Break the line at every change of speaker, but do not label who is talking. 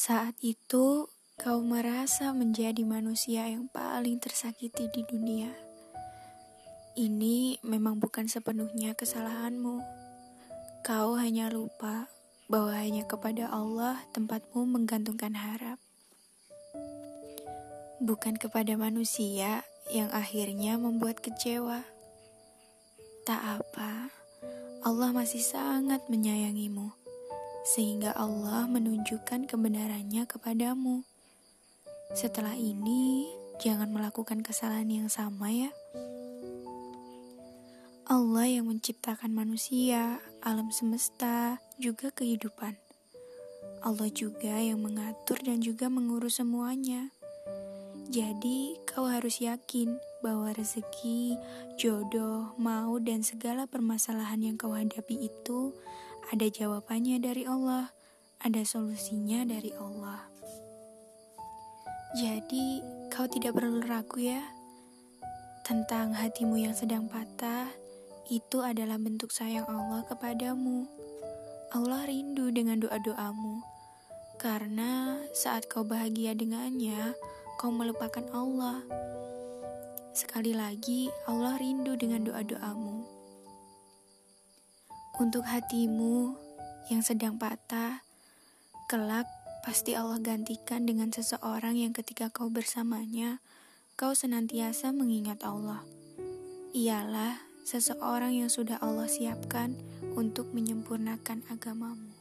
Saat itu, kau merasa menjadi manusia yang paling tersakiti di dunia. Ini memang bukan sepenuhnya kesalahanmu. Kau hanya lupa bahwa hanya kepada Allah tempatmu menggantungkan harap. Bukan kepada manusia yang akhirnya membuat kecewa. Tak apa, Allah masih sangat menyayangimu sehingga Allah menunjukkan kebenarannya kepadamu. Setelah ini, jangan melakukan kesalahan yang sama, ya. Allah yang menciptakan manusia, alam semesta, juga kehidupan. Allah juga yang mengatur dan juga mengurus semuanya. Jadi, kau harus yakin bahwa rezeki, jodoh, mau, dan segala permasalahan yang kau hadapi itu ada jawabannya dari Allah, ada solusinya dari Allah. Jadi, kau tidak perlu ragu ya tentang hatimu yang sedang patah. Itu adalah bentuk sayang Allah kepadamu. Allah rindu dengan doa-doamu, karena saat kau bahagia dengannya, kau melupakan Allah. Sekali lagi, Allah rindu dengan doa-doamu. Untuk hatimu yang sedang patah, kelak pasti Allah gantikan dengan seseorang yang ketika kau bersamanya, kau senantiasa mengingat Allah. Ialah seseorang yang sudah Allah siapkan untuk menyempurnakan agamamu.